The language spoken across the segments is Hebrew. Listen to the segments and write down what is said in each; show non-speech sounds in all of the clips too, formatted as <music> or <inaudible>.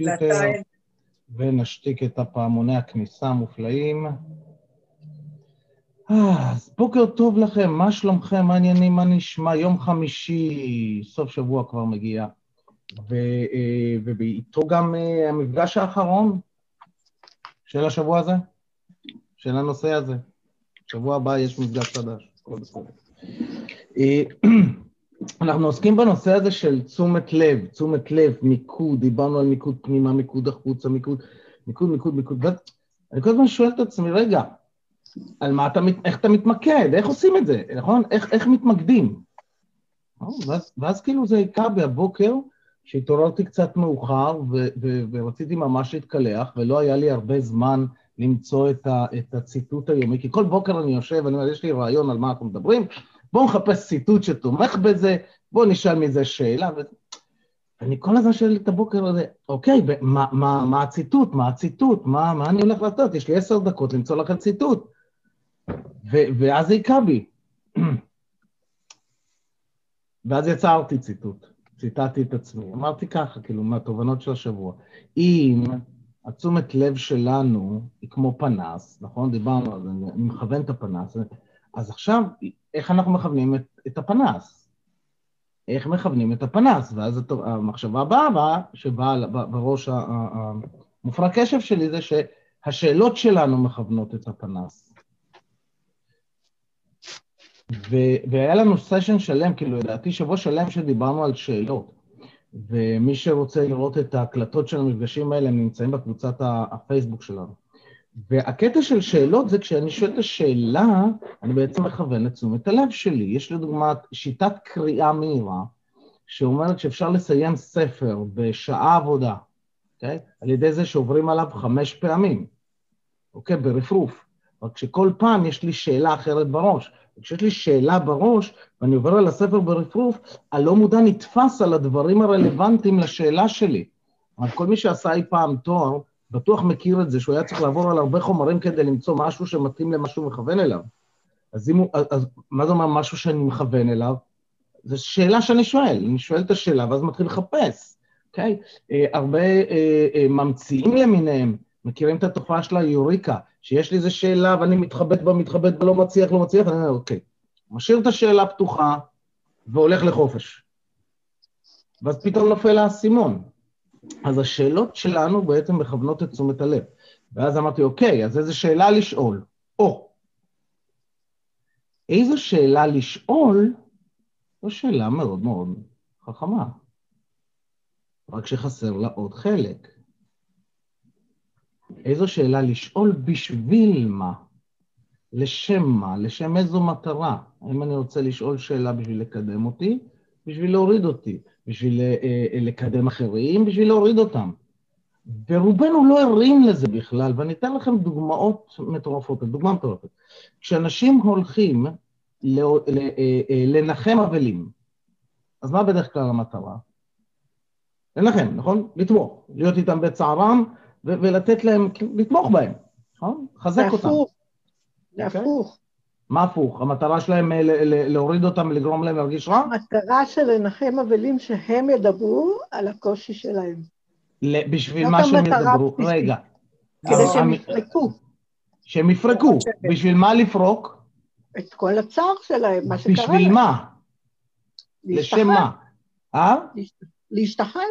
הקומפיוטר ונשתיק את הפעמוני הכניסה המופלאים. אה, אז בוקר טוב לכם, מה שלומכם, מה העניינים, מה נשמע? יום חמישי, סוף שבוע כבר מגיע, אה, ואיתו גם אה, המפגש האחרון של השבוע הזה, של הנושא הזה. שבוע הבא יש מפגש חדש, הכל בסדר. <clears throat> אנחנו עוסקים בנושא הזה של תשומת לב, תשומת לב, מיקוד, דיברנו על מיקוד פנימה, מיקוד החוצה, מיקוד, מיקוד, מיקוד, מיקוד, ואני כל הזמן שואל את עצמי, רגע, על מה אתה, איך אתה מתמקד, איך עושים את זה, נכון? איך, איך מתמקדים? ואז, ואז כאילו זה היכה בי הבוקר, שהתעוררתי קצת מאוחר ו, ו, ורציתי ממש להתקלח, ולא היה לי הרבה זמן למצוא את, ה, את הציטוט היומי, כי כל בוקר אני יושב, אני אומר, יש לי רעיון על מה אנחנו מדברים, בואו נחפש ציטוט שתומך בזה, בואו נשאל מזה שאלה. ו... אני כל הזמן שואל את הבוקר הזה, אוקיי, מה, מה, מה הציטוט? מה הציטוט? מה, מה אני הולך לעשות? יש לי עשר דקות למצוא לכם ציטוט. ו, ואז זה היכה בי. <clears throat> ואז יצרתי ציטוט, ציטטתי את עצמי. אמרתי ככה, כאילו, מהתובנות של השבוע. אם התשומת לב שלנו היא כמו פנס, נכון? דיברנו על זה, אני מכוון את הפנס, אז עכשיו, איך אנחנו מכוונים את, את הפנס? איך מכוונים את הפנס? ואז המחשבה הבאה שבאה בראש המופרע קשב שלי זה שהשאלות שלנו מכוונות את הפנס. ו- והיה לנו סשן שלם, כאילו לדעתי שבוע שלם שדיברנו על שאלות. ומי שרוצה לראות את ההקלטות של המפגשים האלה, הם נמצאים בקבוצת הפייסבוק שלנו. והקטע של שאלות זה כשאני שואל את השאלה, אני בעצם מכוון את תשומת הלב שלי. יש לדוגמה שיטת קריאה מהירה, שאומרת שאפשר לסיים ספר בשעה עבודה, אוקיי? Okay? על ידי זה שעוברים עליו חמש פעמים, אוקיי? Okay? ברפרוף. רק שכל פעם יש לי שאלה אחרת בראש. וכשיש לי שאלה בראש, ואני עובר על הספר ברפרוף, הלא מודע נתפס על הדברים הרלוונטיים לשאלה שלי. אבל כל מי שעשה אי פעם תואר, בטוח מכיר את זה, שהוא היה צריך לעבור על הרבה חומרים כדי למצוא משהו שמתאים למה שהוא מכוון אליו. אז, הוא, אז מה זה אומר משהו שאני מכוון אליו? זו שאלה שאני שואל, אני שואל את השאלה ואז מתחיל לחפש, אוקיי? Okay? אה, הרבה אה, אה, ממציאים למיניהם, מכירים את התופעה של היוריקה, שיש לי איזו שאלה ואני מתחבט בה, מתחבט ולא מצליח, לא מצליח, אני אומר, אוקיי, משאיר את השאלה פתוחה והולך לחופש. ואז פתאום נופל האסימון. אז השאלות שלנו בעצם מכוונות את תשומת הלב. ואז אמרתי, אוקיי, אז איזו שאלה לשאול? או, איזו שאלה לשאול זו שאלה מאוד מאוד חכמה. רק שחסר לה עוד חלק. איזו שאלה לשאול בשביל מה? לשם מה? לשם איזו מטרה? האם אני רוצה לשאול שאלה בשביל לקדם אותי? בשביל להוריד אותי? בשביל אה, אה, לקדם אחרים? בשביל להוריד אותם? ורובנו לא ערים לזה בכלל, ואני אתן לכם דוגמאות מטורפות, דוגמה מטורפת. כשאנשים הולכים אה, לנחם אבלים, אז מה בדרך כלל המטרה? לנחם, נכון? לתמוך, להיות איתם בצערם ולתת להם, לתמוך בהם, נכון? לחזק אותם. זה הפוך. מה הפוך? המטרה שלהם אה, להוריד אותם ולגרום להם להרגיש רע? המטרה של לנחם אבלים שהם ידברו על הקושי שלהם. בשביל מה שהם ידברו? רגע. כדי שהם יפרקו. שהם יפרקו. בשביל מה לפרוק? את כל הצער שלהם, מה שקרה. בשביל מה? לשם מה? אה? להשתחרר.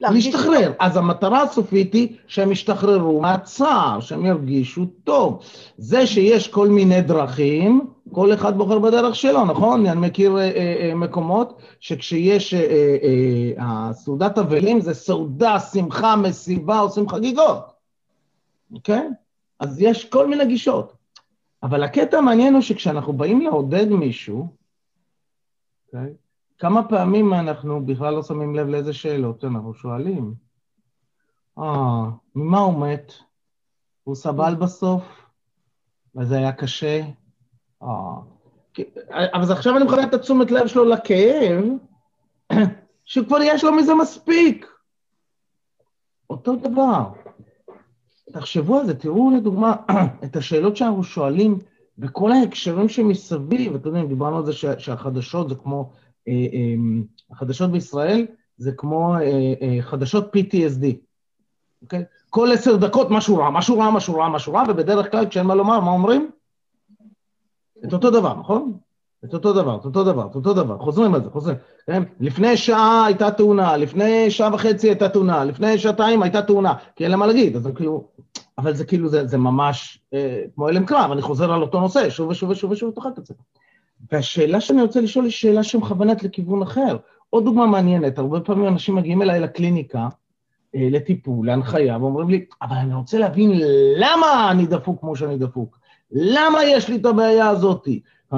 להשתחרר. אז המטרה הסופית היא שהם ישתחררו מהצער, שהם ירגישו טוב. זה שיש כל מיני דרכים, כל אחד בוחר בדרך שלו, נכון? אני מכיר אה, אה, מקומות שכשיש אה, אה, אה, סעודת אבלים זה סעודה, שמחה, מסיבה, עושים חגיגות, אוקיי? אז יש כל מיני גישות. אבל הקטע המעניין הוא שכשאנחנו באים לעודד מישהו, אוקיי? כמה פעמים אנחנו בכלל לא שמים לב לאיזה שאלות אנחנו שואלים? אה, ממה הוא מת? הוא סבל בסוף? וזה היה קשה? אה... אבל עכשיו אני מכוון את התשומת לב שלו לכאב, <clears throat> שכבר יש לו מזה מספיק. אותו דבר. תחשבו על זה, תראו לדוגמה <clears throat> את השאלות שאנחנו שואלים בכל ההקשרים שמסביב, אתם יודעים, דיברנו על זה שהחדשות זה כמו החדשות בישראל זה כמו אה, חדשות PTSD, אוקיי? כל עשר דקות משהו רע, משהו רע, משהו רע, משהו רע, ובדרך כלל כשאין מה לומר, מה אומרים? את אותו דבר, נכון? את אותו דבר, את אותו דבר, את אותו דבר, חוזרים על זה, חוזרים. כן? לפני שעה הייתה תאונה, לפני שעה וחצי הייתה תאונה, לפני שעתיים הייתה תאונה, כי אין להם מה להגיד, אז כאילו... אבל זה כאילו, זה, זה ממש אה, כמו הלם קרב, אני חוזר על אותו נושא, שוב ושוב ושוב ושוב ותאכל את זה. והשאלה שאני רוצה לשאול היא שאלה שמכוונת לכיוון אחר. עוד דוגמה מעניינת, הרבה פעמים אנשים מגיעים אליי לקליניקה, אה, לטיפול, להנחיה, ואומרים לי, אבל אני רוצה להבין למה אני דפוק כמו שאני דפוק. למה יש לי את הבעיה הזאת?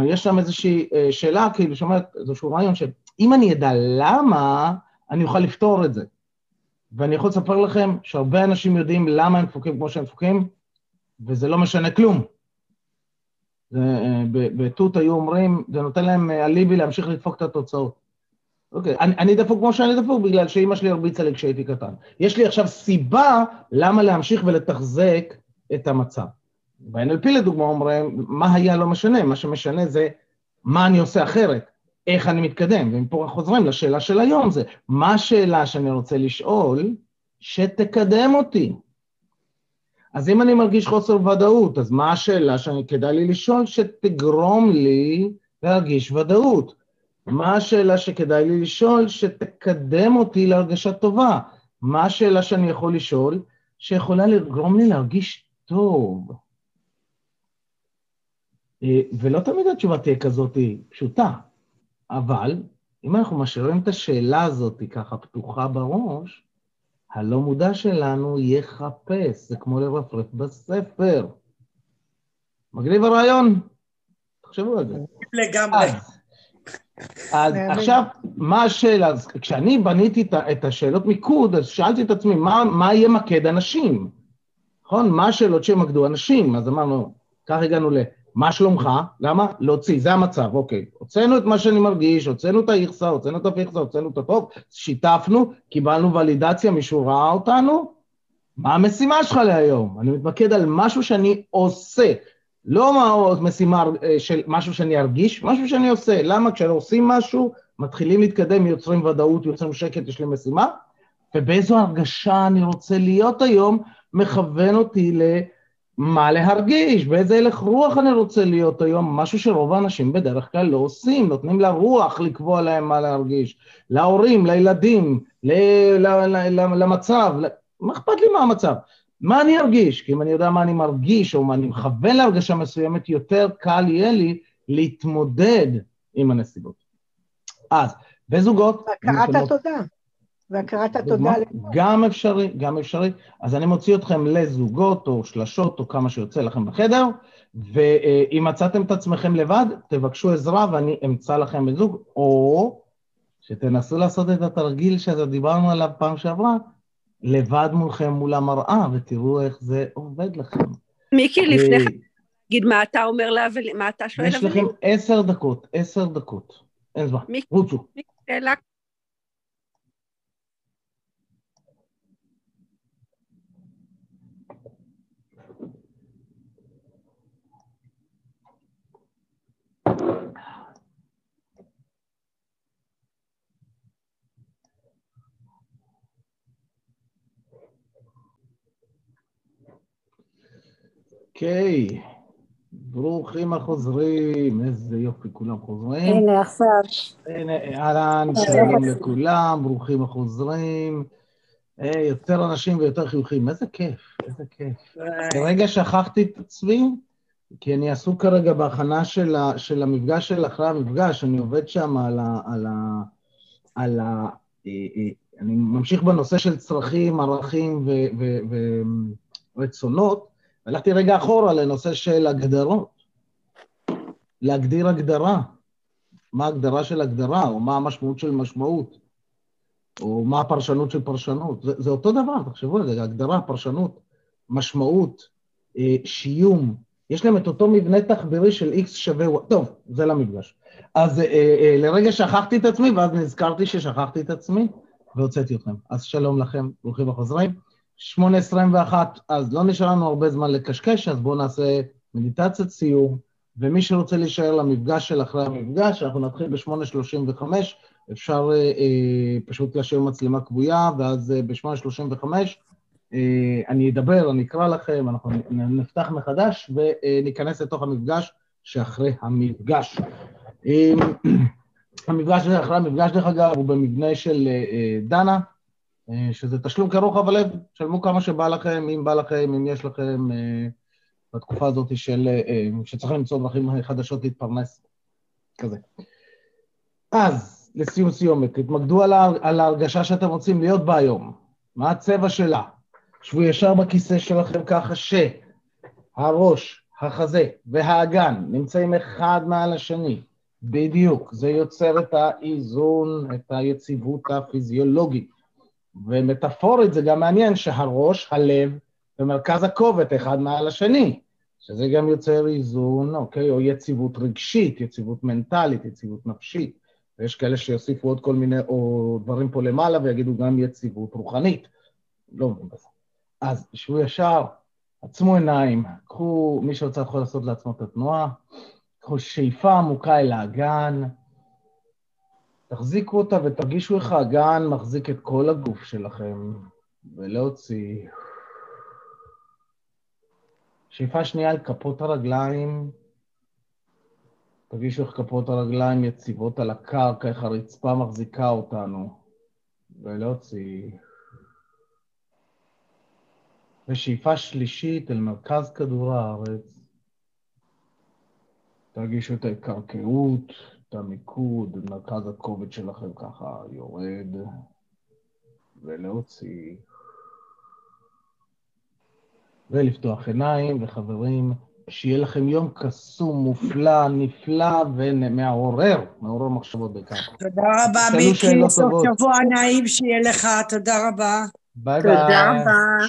יש שם איזושהי אה, שאלה, כאילו, שאומרת, איזשהו רעיון שאם אני אדע למה, אני אוכל לפתור את זה. ואני יכול לספר לכם שהרבה אנשים יודעים למה הם דפוקים כמו שהם דפוקים, וזה לא משנה כלום. אה, בתות היו אומרים, זה נותן להם אליבי להמשיך לדפוק את התוצאות. אוקיי, אני, אני דפוק כמו שאני דפוק בגלל שאימא שלי הרביצה לי כשהייתי קטן. יש לי עכשיו סיבה למה להמשיך ולתחזק את המצב. ב-NLP לדוגמה אומרים, מה היה לא משנה, מה שמשנה זה מה אני עושה אחרת, איך אני מתקדם, ומפה חוזרים לשאלה של היום, זה מה השאלה שאני רוצה לשאול שתקדם אותי. אז אם אני מרגיש חוסר ודאות, אז מה השאלה שאני כדאי לי לשאול שתגרום לי להרגיש ודאות? מה השאלה שכדאי לי לשאול שתקדם אותי להרגשה טובה? מה השאלה שאני יכול לשאול שיכולה לגרום לי להרגיש טוב? אה, ולא תמיד התשובה תהיה כזאת פשוטה, אבל אם אנחנו משאירים את השאלה הזאת ככה פתוחה בראש, הלא מודע שלנו יחפש, זה כמו לרפרף בספר. מגניב הרעיון? תחשבו על זה. לגמרי. אז עכשיו, מה השאלה? אז כשאני בניתי את השאלות מיקוד, אז שאלתי את עצמי, מה, מה ימקד אנשים? נכון? מה השאלות שימקדו אנשים? אז אמרנו, כך הגענו ל... מה שלומך? למה? להוציא, זה המצב, אוקיי. הוצאנו את מה שאני מרגיש, הוצאנו את האיכסה, הוצאנו את הפיכסה, הוצאנו את הטוב, שיתפנו, קיבלנו ולידציה, מישהו ראה אותנו, מה המשימה שלך להיום? אני מתמקד על משהו שאני עושה, לא מה משימה אה, של משהו שאני ארגיש, משהו שאני עושה. למה? כשעושים משהו, מתחילים להתקדם, יוצרים ודאות, יוצרים שקט, יש לי משימה, ובאיזו הרגשה אני רוצה להיות היום, מכוון אותי ל... מה להרגיש, באיזה הלך רוח אני רוצה להיות היום, משהו שרוב האנשים בדרך כלל לא עושים, נותנים לרוח לקבוע להם מה להרגיש, להורים, לילדים, למצב, מה אכפת לי מה המצב? מה אני ארגיש? כי אם אני יודע מה אני מרגיש, או מה אני מכוון להרגשה מסוימת, יותר קל יהיה לי להתמודד עם הנסיבות. אז, בזוגות... הכרת התודה. והכרת התודה. גם אפשרי, גם אפשרי. אז אני מוציא אתכם לזוגות או שלשות או כמה שיוצא לכם בחדר, ואם מצאתם את עצמכם לבד, תבקשו עזרה ואני אמצא לכם בזוג, או שתנסו לעשות את התרגיל שדיברנו עליו פעם שעברה, לבד מולכם מול המראה, ותראו איך זה עובד לכם. מיקי, אה, לפני כן, תגיד מה אתה אומר לאבלים, מה אתה שואל לאבלים? יש לכם עשר דקות, עשר דקות. אין זמן, רוצו. מיקי, שאלה אוקיי, ברוכים החוזרים, איזה יופי, כולם חוזרים. הנה, עכשיו. הנה, אהלן, שלום לכולם, ברוכים החוזרים. אה, יותר אנשים ויותר חיוכים, איזה כיף, איזה כיף. כרגע שכחתי את עצמי, כי אני עסוק כרגע בהכנה של, ה, של המפגש של אחרי המפגש, אני עובד שם על ה... על ה, על ה אה, אה, אני ממשיך בנושא של צרכים, ערכים ורצונות, הלכתי רגע אחורה לנושא של הגדרות. להגדיר הגדרה. מה ההגדרה של הגדרה, או מה המשמעות של משמעות, או מה הפרשנות של פרשנות. זה, זה אותו דבר, תחשבו על זה, הגדרה, פרשנות, משמעות, אה, שיום. יש להם את אותו מבנה תחבירי של x שווה y. טוב, זה למפגש. אז אה, אה, לרגע שכחתי את עצמי, ואז נזכרתי ששכחתי את עצמי, והוצאתי אתכם. אז שלום לכם, ברוכים וחוזרים. 8.21, אז לא נשאר לנו הרבה זמן לקשקש, אז בואו נעשה מדיטציית סיום, ומי שרוצה להישאר למפגש של אחרי המפגש, אנחנו נתחיל ב-8.35, אפשר אה, אה, פשוט להשאיר מצלמה כבויה, ואז אה, ב-8.35 אה, אה, אני אדבר, אני אקרא לכם, אנחנו נפתח מחדש וניכנס לתוך המפגש שאחרי המפגש. אה, <clears throat> המפגש שאחרי המפגש, דרך אגב, הוא במבנה של אה, דנה, שזה תשלום כרוחב הלב, שלמו כמה שבא לכם, אם בא לכם, אם יש לכם, בתקופה הזאת של, שצריך למצוא דרכים חדשות להתפרנס, כזה. אז, לסיום סיומת, תתמקדו על ההרגשה שאתם רוצים להיות בה היום. מה הצבע שלה? שבו ישר בכיסא שלכם ככה שהראש, החזה והאגן נמצאים אחד מעל השני. בדיוק, זה יוצר את האיזון, את היציבות הפיזיולוגית. ומטאפורית זה גם מעניין שהראש, הלב ומרכז הכובד אחד מעל השני, שזה גם יוצר איזון, אוקיי, או יציבות רגשית, יציבות מנטלית, יציבות נפשית. ויש כאלה שיוסיפו עוד כל מיני, או דברים פה למעלה ויגידו גם יציבות רוחנית. לא מבין בזה. אז תשבו ישר, עצמו עיניים, קחו, מי שרוצה יכול לעשות לעצמו את התנועה, קחו שאיפה עמוקה אל האגן, תחזיקו אותה ותרגישו איך האגן מחזיק את כל הגוף שלכם, ולהוציא. שאיפה שנייה על כפות הרגליים, תרגישו איך כפות הרגליים יציבות על הקרקע, איך הרצפה מחזיקה אותנו, ולהוציא. ושאיפה שלישית אל מרכז כדור הארץ. תרגישו את ההתקרקעות, את המיקוד, מרכז הכובד שלכם ככה יורד, ולהוציא. ולפתוח עיניים, וחברים, שיהיה לכם יום קסום, מופלא, נפלא ומעורר, מעורר מחשבות בכך. תודה רבה, מיקי, סוף שבוע נעים שיהיה לך, תודה רבה. ביי ביי. תודה רבה.